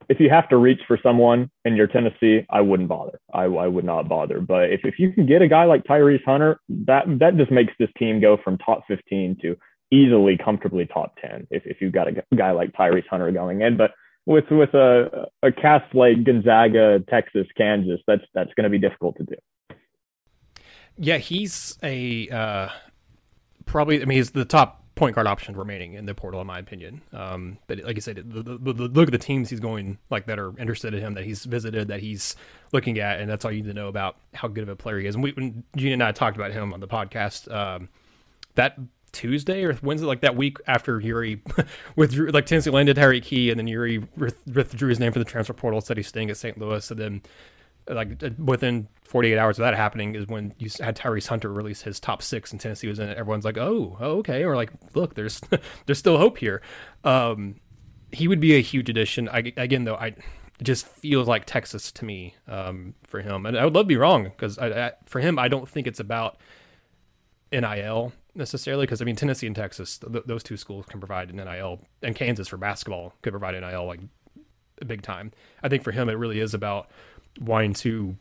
Speaker 2: if you have to reach for someone and you're Tennessee, I wouldn't bother. I, I would not bother. But if, if you can get a guy like Tyrese Hunter, that that just makes this team go from top 15 to easily comfortably top 10 if, if you've got a guy like Tyrese Hunter going in. But with with a a cast like Gonzaga, Texas, Kansas, that's that's going to be difficult to do.
Speaker 1: Yeah, he's a uh, probably. I mean, he's the top point guard option remaining in the portal, in my opinion. Um, but like I said, the, the, the, look at the teams he's going like that are interested in him, that he's visited, that he's looking at, and that's all you need to know about how good of a player he is. And we, when Gene and I talked about him on the podcast, um, that Tuesday or Wednesday, like that week after Yuri withdrew, like Tennessee landed Harry Key, and then Yuri withdrew his name for the transfer portal, said he's staying at St. Louis, and then like uh, within 48 hours of that happening is when you had Tyrese Hunter release his top six and Tennessee was in it. Everyone's like, oh, okay. Or like, look, there's there's still hope here. Um, he would be a huge addition. I, again, though, I it just feels like Texas to me um, for him. And I would love to be wrong because for him, I don't think it's about NIL necessarily because I mean Tennessee and Texas, th- those two schools can provide an NIL, and Kansas for basketball could provide NIL like big time. I think for him, it really is about wanting to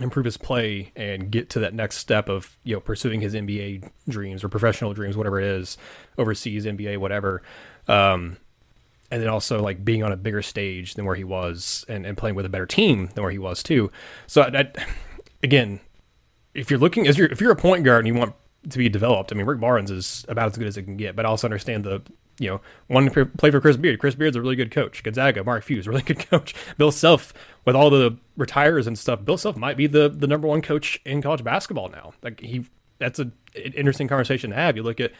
Speaker 1: improve his play and get to that next step of you know pursuing his NBA dreams or professional dreams, whatever it is, overseas NBA, whatever. Um, and then also like being on a bigger stage than where he was and, and playing with a better team than where he was too. So I, I, again, if you're looking as you're if you're a point guard and you want to be developed, I mean Rick Barnes is about as good as it can get, but I also understand the you know, one play for Chris Beard. Chris Beard's a really good coach. Gonzaga, Mark Few, really good coach. Bill Self, with all the retires and stuff, Bill Self might be the the number one coach in college basketball now. Like he, that's a an interesting conversation to have. You look at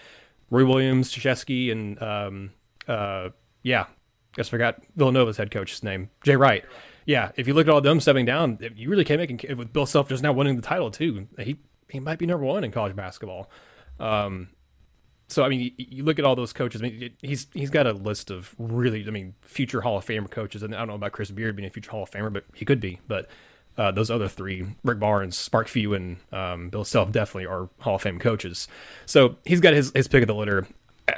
Speaker 1: Roy Williams, Krzyzewski, and um, uh, yeah, guess I forgot Villanova's head coach's name, Jay Wright. Yeah, if you look at all them stepping down, you really can't make it with Bill Self just now winning the title too. He he might be number one in college basketball. Um, so I mean, you, look at all those coaches. I mean, he's he's got a list of really, I mean, future Hall of Famer coaches. And I don't know about Chris Beard being a future Hall of Famer, but he could be. But uh, those other three, Rick Barnes, Mark Few, and um, Bill Self, definitely are Hall of Fame coaches. So he's got his his pick of the litter.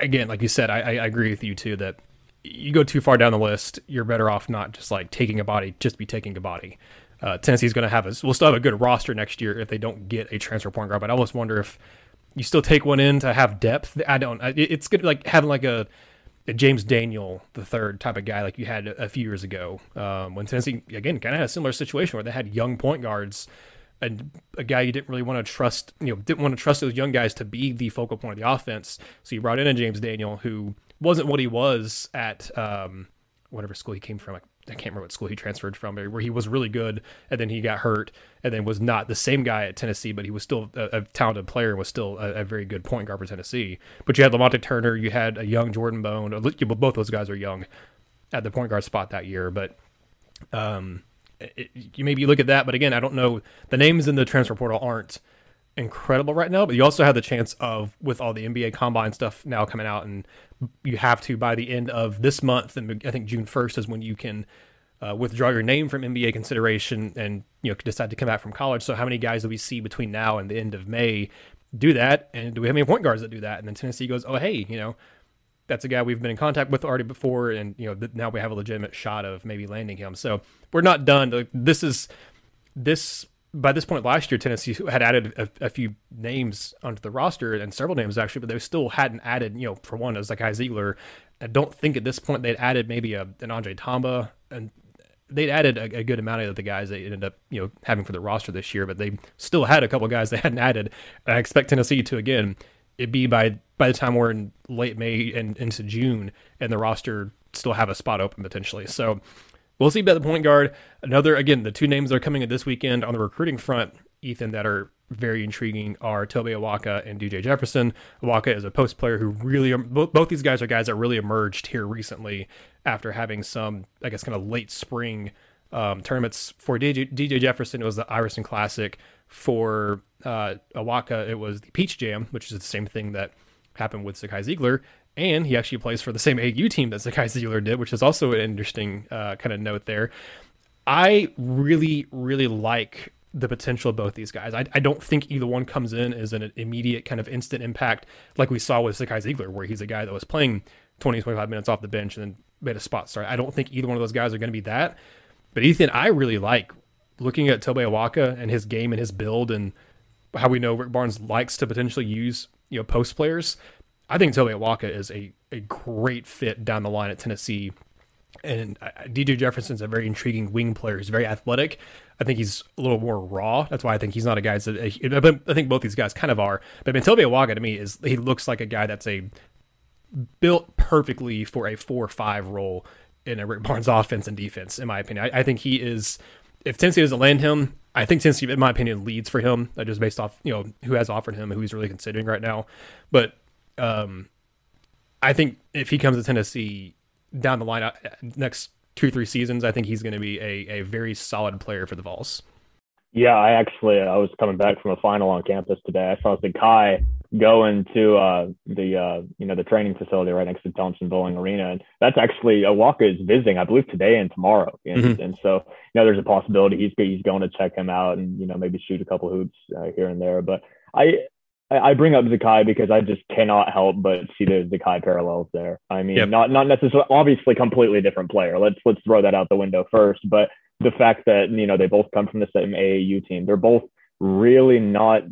Speaker 1: Again, like you said, I, I agree with you too that you go too far down the list, you're better off not just like taking a body, just be taking a body. Uh, Tennessee's going to have a, we'll still have a good roster next year if they don't get a transfer point guard. But I almost wonder if you still take one in to have depth. I don't. It's good like having like a, a James Daniel the third type of guy like you had a, few years ago um, when Tennessee again kind of had a similar situation where they had young point guards and a guy you didn't really want to trust. You know, didn't want to trust those young guys to be the focal point of the offense. So you brought in a James Daniel who wasn't what he was at um, whatever school he came from. Like I can't remember what school he transferred from, where he was really good and then he got hurt and then was not the same guy at Tennessee, but he was still a, a talented player and was still a, a, very good point guard for Tennessee. But you had Lamonte Turner, you had a young Jordan Bone. Both those guys are young at the point guard spot that year, but um, it, you maybe look at that. But again, I don't know. The names in the transfer portal aren't incredible right now, but you also have the chance of with all the NBA combine stuff now coming out, and you have to by the end of this month, and I think June first is when you can uh, withdraw your name from NBA consideration and you know decide to come back from college. So how many guys do we see between now and the end of May do that? And do we have any point guards that do that? And then Tennessee goes, oh hey, you know. That's a guy we've been in contact with already before, and you know now we have a legitimate shot of maybe landing him. So we're not done. This is this by this point last year, Tennessee had added a, a, few names onto the roster and several names actually, but they still hadn't added, you know, for one, as like Zeigler. I don't think at this point they'd added maybe a, an Handje Tamba and they'd added a, a, good amount of the guys they ended up you know having for the roster this year, but they still had a couple guys they hadn't added. And I expect Tennessee to again it be by by the time we're in late May and into June, and the roster still have a spot open potentially. So we'll see about the point guard. Another again, the two names that are coming in this weekend on the recruiting front, Ethan, that are very intriguing are Tobe Awaka and DJ Jefferson. Awaka is a post player who really both, these guys are guys that really emerged here recently after having some I guess kind of late spring um, tournaments for DJ, DJ Jefferson. It was the Iverson Classic. For uh, Awaka, it was the Peach Jam, which is the same thing that happened with Zakai Zeigler. And he actually plays for the same AU team that Zakai Zeigler did, which is also an interesting uh, kind of note there. I really, really like the potential of both these guys. I, I don't think either one comes in as an immediate kind of instant impact like we saw with Zakai Zeigler, where he's a guy that was playing 20, 25 minutes off the bench and then made a spot start. I don't think either one of those guys are going to be that. But Ethan, I really like looking at Tobe Awaka and his game and his build and how we know Rick Barnes likes to potentially use you know post players. I think Tobe Awaka is a, a great fit down the line at Tennessee. And DJ Jefferson's a very intriguing wing player. He's very athletic. I think he's a little more raw. That's why I think he's not a guy that I think both these guys kind of are. But I mean, Tobe Awaka to me is he looks like a guy that's a built perfectly for a four or five role in a Rick Barnes offense and defense, in my opinion. I, I, think he is. If Tennessee doesn't land him, I think Tennessee, in my opinion, leads for him. Uh, just based off you know who has offered him who he's really considering right now. But um, I think if he comes to Tennessee down the line, uh, next two three seasons, I think he's going to be a, a very solid player for the Vols.
Speaker 2: Yeah, I actually I was coming back from a final on campus today. I saw Zakai going to uh, the uh, you know the training facility right next to Thompson Bowling Arena, and that's actually Awaka is visiting, I believe, today and tomorrow, and, mm-hmm. and so you know there's a possibility he's he's going to check him out and you know maybe shoot a couple hoops uh, here and there. But I I bring up Zakai because I just cannot help but see the Zakai parallels there. I mean, yep. not not necessarily obviously completely different player. Let's let's throw that out the window first, but the fact that you know they both come from the same AAU team, they're both really not,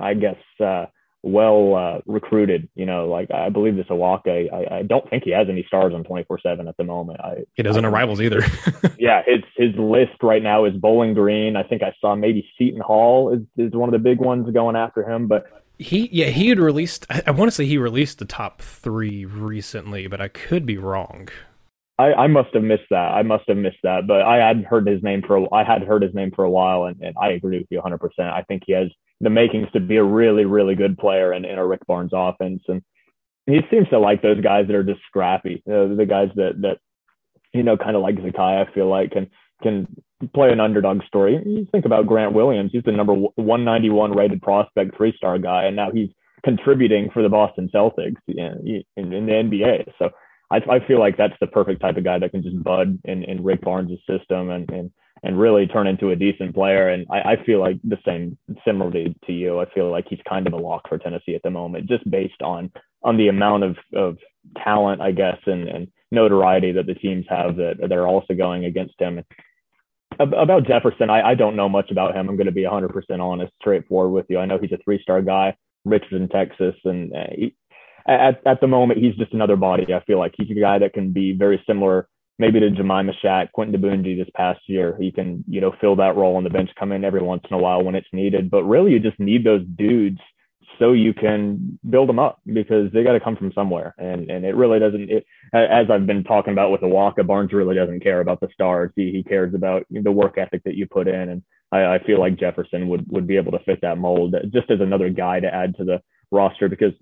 Speaker 2: I guess, uh, well uh, recruited. You know, like I believe this Awaka, I, I don't think he has any stars on 24 seven at the moment. I,
Speaker 1: he doesn't have rivals either.
Speaker 2: yeah, his his list right now is Bowling Green. I think I saw maybe Seton Hall is, is one of the big ones going after him, but.
Speaker 1: He yeah he had released I, I want to say he released the top three recently, but I could be wrong.
Speaker 2: I, I must have missed that. I must have missed that, but I had heard his name for a, I had heard his name for a while, and, and I agree with you 100. percent I think he has the makings to be a really, really good player in, in a Rick Barnes offense, and he seems to like those guys that are just scrappy, uh, the guys that that you know kind of like Zakai. I feel like can can play an underdog story. You think about Grant Williams; he's the number 191 rated prospect, three star guy, and now he's contributing for the Boston Celtics in, in, in the NBA. So I, I feel like that's the perfect type of guy that can just bud in, in Rick Barnes' system and, and and really turn into a decent player. And I, I feel like the same similarly to you. I feel like he's kind of a lock for Tennessee at the moment, just based on on the amount of, of talent, I guess, and, and notoriety that the teams have that they're also going against him. About Jefferson, I, I don't know much about him. I'm going to be 100% honest, straightforward with you. I know he's a three star guy, Richardson, Texas, and uh, he, at, at the moment, he's just another body. I feel like he's a guy that can be very similar, maybe to Jahmai Mashack, Quentin Diboundje this past year. He can, you know, fill that role on the bench, come in every once in a while when it's needed. But really, you just need those dudes so you can build them up because they got to come from somewhere. And and it really doesn't. It, as I've been talking about with the Awaka, Barnes really doesn't care about the stars. He he cares about the work ethic that you put in. And I, I feel like Jefferson would would be able to fit that mold just as another guy to add to the roster because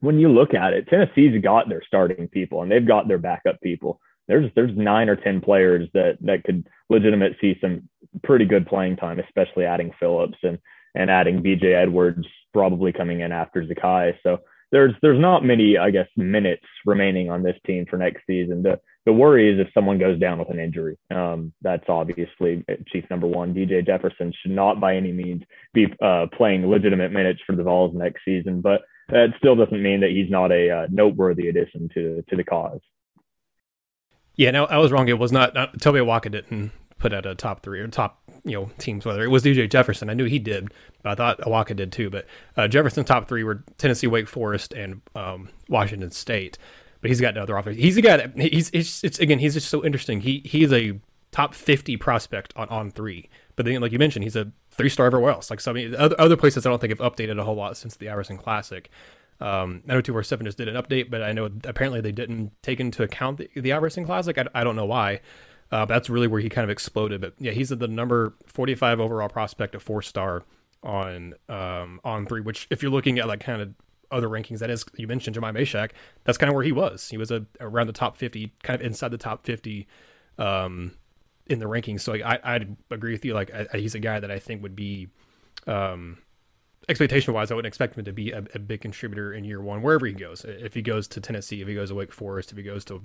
Speaker 2: when you look at it, Tennessee's got their starting people and they've got their backup people. There's there's nine or ten players that that could legitimately see some pretty good playing time, especially adding Phillips and and adding BJ Edwards probably coming in after Zakai. So there's there's not many, I guess, minutes remaining on this team for next season. The the worry is if someone goes down with an injury. Um, that's obviously chief number one. DJ Jefferson should not by any means be uh, playing legitimate minutes for the Vols next season, but that still doesn't mean that he's not a uh, noteworthy addition to to the cause.
Speaker 1: Yeah, no, I was wrong. It was not, not Tobe Awaka didn't put out a top three or top you know teams. Whether it was DJ Jefferson, I knew he did, but I thought Awaka did too. But uh, Jefferson top three were Tennessee, Wake Forest, and um, Washington State. But he's got another offense. He's a guy that he's it's, it's again he's just so interesting. He he's a top 50 prospect on on three. But then, like you mentioned, he's a three star everywhere else. Like some other, other places, I don't think have updated a whole lot since the Iverson Classic. Um, I know 247 just did an update, but I know apparently they didn't take into account the, the Iverson Classic. I, I don't know why. Uh, that's really where he kind of exploded. But yeah, he's the number 45 overall prospect, a four star on um, on three. Which, if you're looking at like kind of other rankings, that is you mentioned Jahmai Mashack. That's kind of where he was. He was a, around the top 50, kind of inside the top 50 um, in the rankings. So like, I I agree with you. Like I, he's a guy that I think would be. Um, expectation wise, I wouldn't expect him to be a, a, big contributor in year one, wherever he goes. If he goes to Tennessee, if he goes to Wake Forest, if he goes to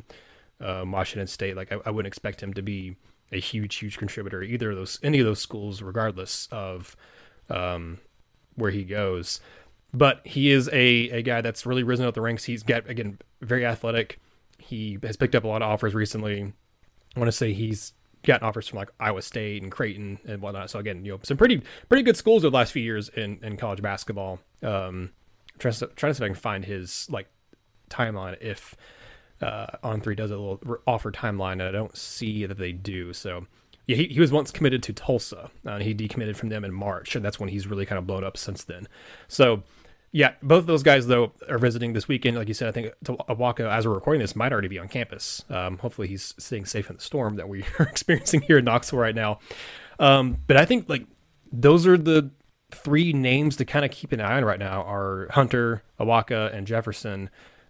Speaker 1: um, Washington State, like I, I, wouldn't expect him to be a huge, huge contributor either of those, any of those schools, regardless of um, where he goes. But he is a, a guy that's really risen up the ranks. He's got again very athletic. He has picked up a lot of offers recently. I want to say he's gotten offers from like Iowa State and Creighton and whatnot. So again, you know, some pretty pretty good schools over the last few years in, in college basketball. Um, trying to trying to see if I can find his like timeline if uh, on three does a little offer timeline, and I don't see that they do. So yeah, he, he was once committed to Tulsa, uh, and he decommitted from them in March, and that's when he's really kind of blown up since then. So yeah, both of those guys though are visiting this weekend. Like you said, I think Awaka, as we're recording this, might already be on campus. Um, hopefully, he's staying safe in the storm that we are experiencing here in Knoxville right now. Um, but I think like those are the three names to kind of keep an eye on right now are Hunter, Awaka, and Jefferson.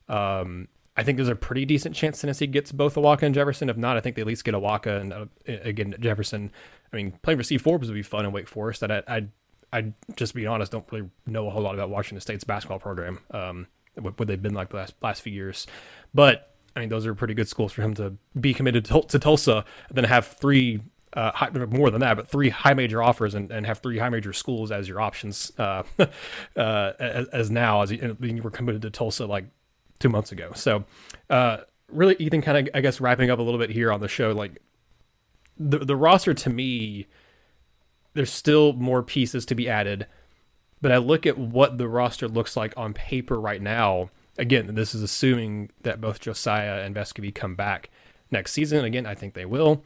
Speaker 1: Um, I think there's a pretty decent chance Tennessee gets both Awaka and Jefferson. If not, I think they at least get Awaka and uh, again Jefferson. I mean, playing for Steve Forbes would be fun in Wake Forest. That I, I I just be honest, don't really know a whole lot about Washington State's basketball program. Um, what, what they've been like the last last few years, but I mean, those are pretty good schools for him to be committed to, to Tulsa, and then have three uh, high, more than that, but three high major offers and, and have three high major schools as your options uh, uh, as, as, now as you, you, were committed to Tulsa like two months ago. So uh, really, Ethan, kind of I guess wrapping up a little bit here on the show, like the the roster to me there's still more pieces to be added. But I look at what the roster looks like on paper right now. Again, this is assuming that both Josiah and Vescovi come back next season. Again, I think they will.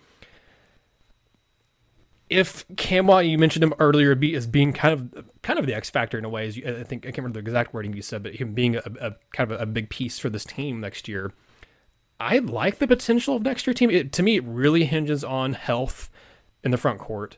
Speaker 1: If Nkamhoua, you mentioned him earlier, as being kind of kind of the X factor in a way, as you, I think I can't remember the exact wording you said, but him being a, a kind of a, a big piece for this team next year. I like the potential of next year team. It, to me, it really hinges on health in the front court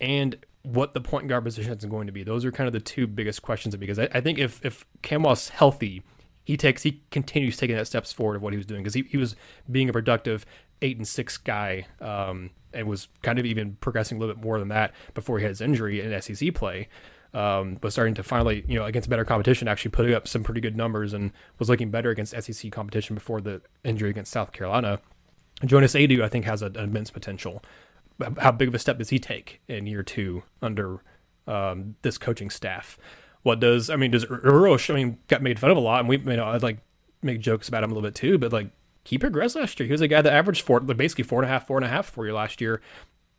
Speaker 1: and what the point guard position is going to be. Those are kind of the two biggest questions because I, I think if if Nkamhoua's healthy, he takes he continues taking that steps forward of what he was doing because he, he was being a productive eight and six guy um, and was kind of even progressing a little bit more than that before he had his injury in SEC play. Um, was starting to finally, you know, against better competition, actually putting up some pretty good numbers and was looking better against SEC competition before the injury against South Carolina. Jonas Aidoo, I think, has an immense potential how big of a step does he take in year two under um, this coaching staff? What does I mean? Does Uros? I mean, got made fun of a lot, and we you know I'd like make jokes about him a little bit too, but like he progressed last year. He was a guy that averaged four, basically four and a half, four and a half for you last year.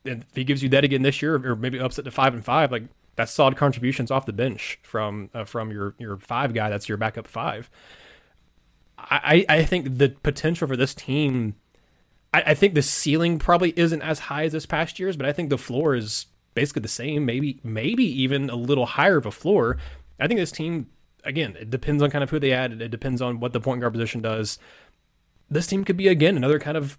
Speaker 1: And if he gives you that again this year, or maybe ups it to five and five, like that's solid contributions off the bench from uh, from your your five guy. That's your backup five. I I think the potential for this team I, I think the ceiling probably isn't as high as this past year's, but I think the floor is basically the same, maybe maybe even a little higher of a floor. I think this team, again, it depends on kind of who they add. It depends on what the point guard position does. This team could be again another kind of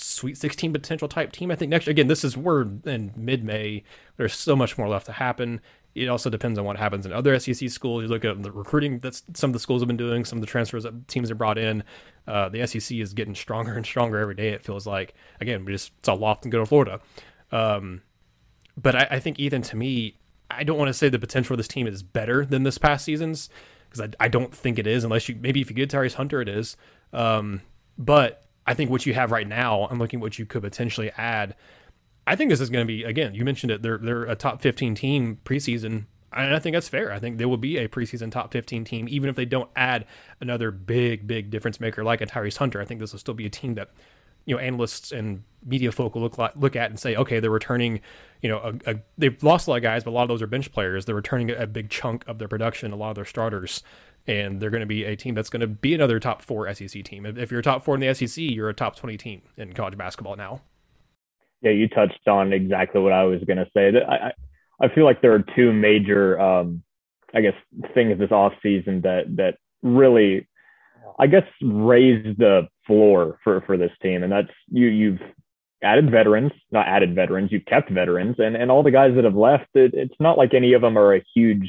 Speaker 1: Sweet 16 potential type team. I think next again, this is we're in mid May. There's so much more left to happen. It also depends on what happens in other SEC schools. You look at the recruiting that some of the schools have been doing, some of the transfers that teams have brought in. Uh, the SEC is getting stronger and stronger every day. It feels like again we just saw Lofton go to Florida. Um, but I, I, think Ethan, to me, I don't want to say the potential of this team is better than this past season's because I, I, don't think it is. Unless you maybe if you get Tyrese Hunter, it is. Um, but I think what you have right now, I'm looking at what you could potentially add. I think this is going to be again. You mentioned it. They're they're a top 15 team preseason. And I think that's fair. I think they will be a preseason top 15 team, even if they don't add another big, big difference maker like a Tyrese Hunter. I think this will still be a team that, you know, analysts and media folk will look like, look at and say, okay, they're returning, you know, a, a, they've lost a lot of guys, but a lot of those are bench players. They're returning a, a big chunk of their production, a lot of their starters, and they're going to be a team that's going to be another top four SEC team. If you're top four in the SEC, you're a top 20 team in college basketball now.
Speaker 2: Yeah, you touched on exactly what I was going to say. I, I feel like there are two major, um, I guess, things this off season that that really, I guess, raised the floor for for this team, and that's you you've added veterans, not added veterans, you've kept veterans, and and all the guys that have left, it, it's not like any of them are a huge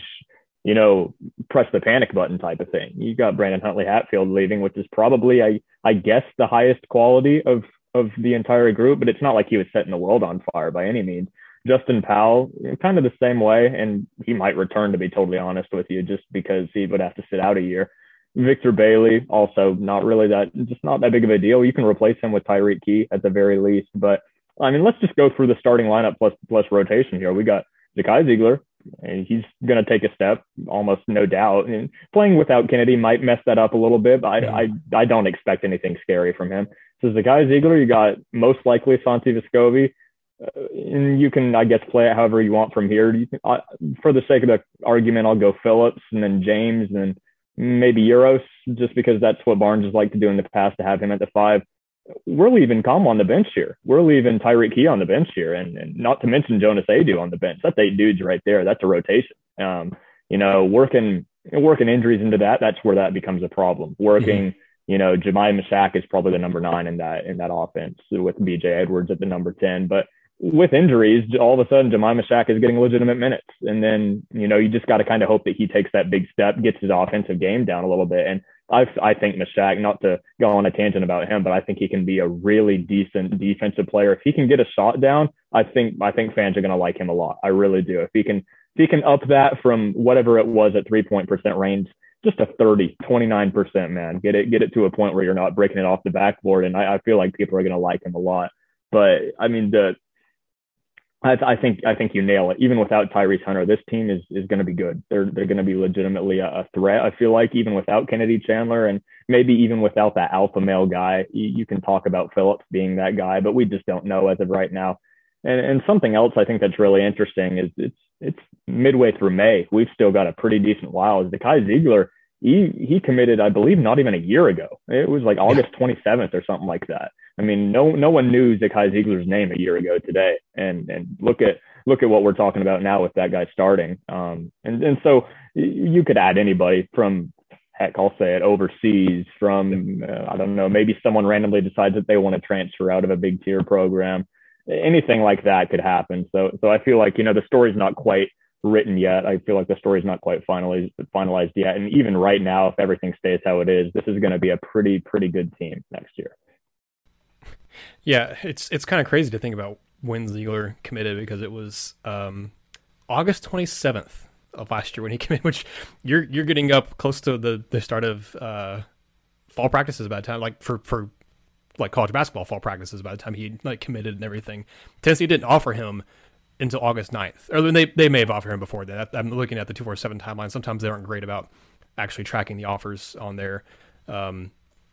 Speaker 2: you know, press the panic button type of thing. You got Brandon Huntley Hatfield leaving, which is probably, I, I guess, the highest quality of of the entire group, but it's not like he was setting the world on fire by any means. Justin Powell, kind of the same way, and he might return to be totally honest with you, just because he would have to sit out a year. Victor Bailey, also not really that, just not that big of a deal. You can replace him with Tyreke Key at the very least, but I mean, let's just go through the starting lineup plus plus rotation here. We got Zakai Zeigler, he's going to take a step, almost no doubt. And playing without Kennedy might mess that up a little bit, but I, I, I don't expect anything scary from him. So the Zakai Zeigler, you got most likely Santi Vescovi. Uh, and you can, I guess, play it however you want from here. Can, uh, for the sake of the argument, I'll go Phillips and then James and maybe Uros, just because that's what Barnes has liked to do in the past to have him at the five. We're leaving Com on the bench here. We're leaving Tyreke Key on the bench here, and, and not to mention Jonas Aidoo on the bench. That's eight dudes right there. That's a rotation. Um, you know, working working injuries into that, that's where that becomes a problem. Working. Mm-hmm you know, Jahmai Mashack is probably the number nine in that in that offense with BJ Edwards at the number 10. But with injuries, all of a sudden Jahmai Mashack is getting legitimate minutes. And then, you know, you just got to kind of hope that he takes that big step, gets his offensive game down a little bit. And I, I think Mashack, not to go on a tangent about him, but I think he can be a really decent defensive player. If he can get a shot down, I think I think fans are going to like him a lot. I really do. If he can if he can up that from whatever it was at three point percent range just a 30, 29%, man. Get it, get it to a point where you're not breaking it off the backboard. And I, I feel like people are going to like him a lot. But I mean, the, I, I, think, I think you nail it. Even without Tyrese Hunter, this team is, is going to be good. They're, they're going to be legitimately a, a, threat. I feel like even without Kennedy Chandler and maybe even without that alpha male guy, you, you can talk about Phillips being that guy, but we just don't know as of right now. And, and something else I think that's really interesting is it's it's midway through May. We've still got a pretty decent while. As Zakai Zeigler, he he committed, I believe, not even a year ago. It was like August 27th or something like that. I mean, no no one knew Zakai Zeigler's name a year ago today. And and look at look at what we're talking about now with that guy starting. Um, and and so you could add anybody from heck, I'll say it overseas from uh, I don't know, maybe someone randomly decides that they want to transfer out of a big tier program anything like that could happen. So, so I feel like, you know, the story's not quite written yet. I feel like the story's not quite finalized, finalized yet. And even right now, if everything stays how it is, this is going to be a pretty, pretty good team next year.
Speaker 1: Yeah. It's, it's kind of crazy to think about when Zeigler committed because it was, um, August 27th of last year when he committed, which you're, you're getting up close to the, the start of, uh, fall practices by the time, like for, for like college basketball fall practices by the time he like committed and everything. Tennessee didn't offer him until August 9th. Or they, they may have offered him before that. I'm looking at the 247 timeline. Sometimes they aren't great about actually tracking the offers on there. Um,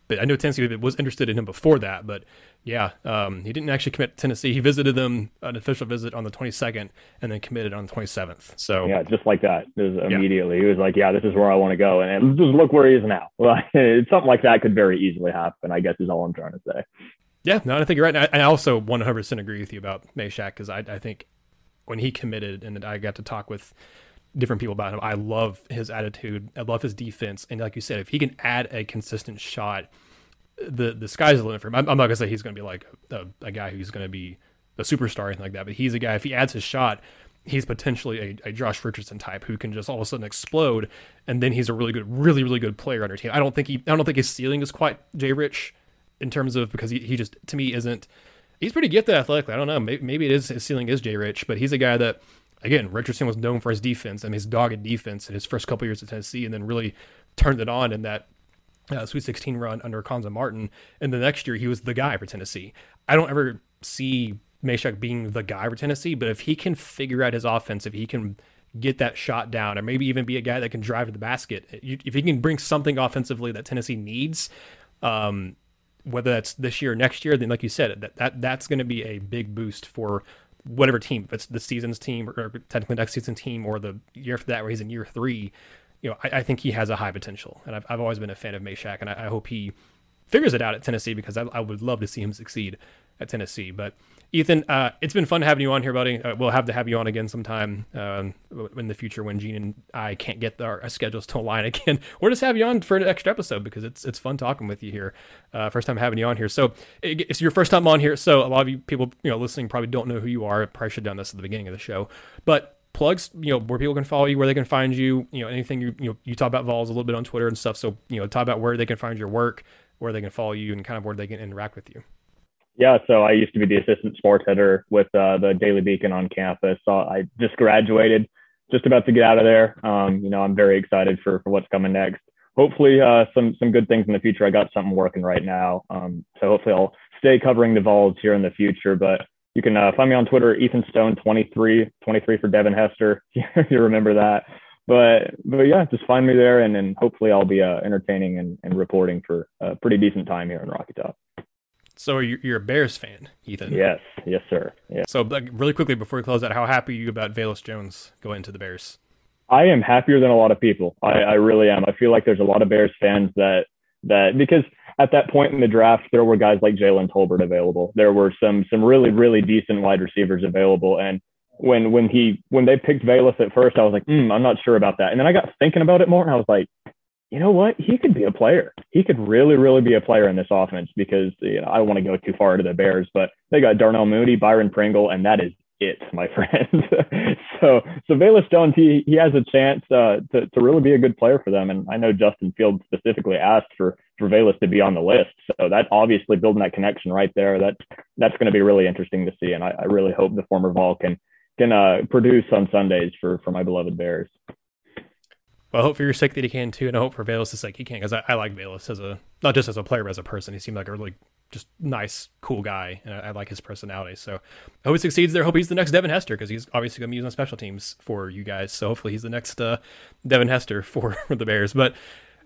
Speaker 1: but I know Tennessee was interested in him before that. But yeah, um, he didn't actually commit to Tennessee. He visited them an official visit on the 22nd and then committed on the 27th. So
Speaker 2: yeah, just like that, immediately he was like, "Yeah, this is where I want to go," and just look where he is now. Well, something like that could very easily happen. I guess is all I'm trying to say.
Speaker 1: Yeah, no, I think you're right. And I, I also 100% agree with you about Mashack because I, I think when he committed and I got to talk with different people about him, I love his attitude. I love his defense. And like you said, if he can add a consistent shot, the the sky's the limit for him. I'm, I'm not gonna say he's gonna be like a, a guy who's gonna be a superstar or anything like that, but he's a guy. If he adds his shot, he's potentially a, a, Josh Richardson type who can just all of a sudden explode, and then he's a really good, really really good player on your team. I don't think he, I don't think his ceiling is quite Jay Rich in terms of because he, he just to me isn't. He's pretty gifted athletically. I don't know. Maybe, maybe it is his ceiling is Jay Rich, but he's a guy that again Richardson was known for his defense and his dogged defense in his first couple years at Tennessee, and then really turned it on in that uh, Sweet 16 run under Cuonzo Martin, and the next year he was the guy for Tennessee. I don't ever see Mashack being the guy for Tennessee, but if he can figure out his offense, if he can get that shot down, or maybe even be a guy that can drive to the basket, if he can bring something offensively that Tennessee needs, um, whether that's this year or next year, then like you said, that, that that's going to be a big boost for whatever team, if it's the season's team or technically next season team or the year after that where he's in year three you know, I, I, think he has a high potential, and I've, I've always been a fan of Mashack, and I, I hope he figures it out at Tennessee because I, I, would love to see him succeed at Tennessee. But Ethan, uh, it's been fun having you on here, buddy. Uh, we'll have to have you on again sometime um, in the future when Gene and I can't get our schedules to align again, or just have you on for an extra episode because it's it's fun talking with you here. Uh, first time having you on here, so it's your first time on here. So a lot of you people you know listening probably don't know who you are. I probably should have done this at the beginning of the show, but plugs, you know, where people can follow you, where they can find you, you know, anything you you know, you talk about Vols a little bit on Twitter and stuff. So, you know, talk about where they can find your work, where they can follow you and kind of where they can interact with you.
Speaker 2: Yeah, so I used to be the assistant sports editor with uh, the Daily Beacon on campus. So I just graduated, just about to get out of there. Um, you know, I'm very excited for, for what's coming next. Hopefully, uh, some some good things in the future. I got something working right now, um, so hopefully I'll stay covering the Vols here in the future. But you can uh, find me on Twitter, Ethan Stone 23, 23 for Devin Hester. you remember that. But but yeah, just find me there, and then hopefully I'll be uh, entertaining and, and reporting for a pretty decent time here in Rocky Top.
Speaker 1: So you're a Bears fan, Ethan?
Speaker 2: Yes, yes, sir. Yeah.
Speaker 1: So like, really quickly before we close out, how happy are you about Velus Jones going to the Bears?
Speaker 2: I am happier than a lot of people. I, I really am. I feel like there's a lot of Bears fans that that because at that point in the draft, there were guys like Jalen Tolbert available. There were some some really really decent wide receivers available, and when when he when they picked Velus at first, I was like, mm, I'm not sure about that. And then I got thinking about it more, and I was like, you know what? He could be a player. He could really really be a player in this offense because you know I don't want to go too far into the Bears, but they got Darnell Mooney, Byron Pringle, and that is it, my friend. so, so Velus Jones, he, he has a chance uh, to, to really be a good player for them. And I know Justin Field specifically asked for, for Velus to be on the list. So that obviously building that connection right there, that, that's going to be really interesting to see. And I, I really hope the former Vol can, can uh, produce on Sundays for, for my beloved Bears.
Speaker 1: I hope for your sake that he can too, and I hope for Velus' sake he can, because I, I, like Velus as a not just as a player, but as a person. He seemed like a really just nice, cool guy, and I, I, like his personality. So I hope he succeeds there. Hope he's the next Devin Hester because he's obviously going to be using special teams for you guys. So hopefully he's the next uh, Devin Hester for, for the Bears. But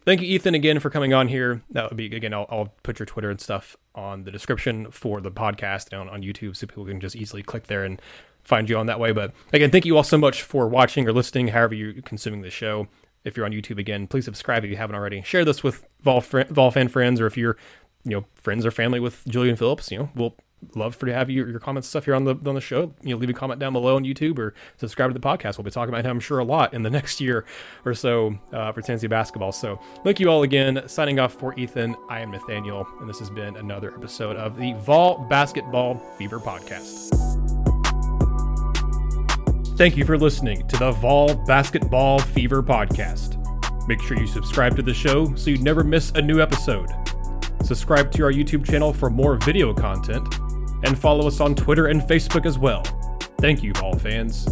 Speaker 1: thank you, Ethan, again for coming on here. That would be again. I'll, I'll put your Twitter and stuff on the description for the podcast and on, on YouTube, so people can just easily click there and find you on that way. But again, thank you all so much for watching or listening, however you're consuming the show. If you're on YouTube again, please subscribe if you haven't already. Share this with Vol, fr- Vol fan friends, or if you're you know friends or family with Julian Phillips, you know, we'll love for to have you, your comments stuff here on the on the show. You know, leave a comment down below on YouTube or subscribe to the podcast. We'll be talking about him, I'm sure, a lot in the next year or so uh, for Tennessee basketball. So thank you all again. Signing off for Ethan, I am Nathanael, and this has been another episode of the Vol Basketball Fever Podcast. Thank you for listening to the Vol Basketball Fever Podcast. Make sure you subscribe to the show so you never miss a new episode subscribe to our YouTube channel for more video content, and follow us on Twitter and Facebook as well. Thank you, Vol fans.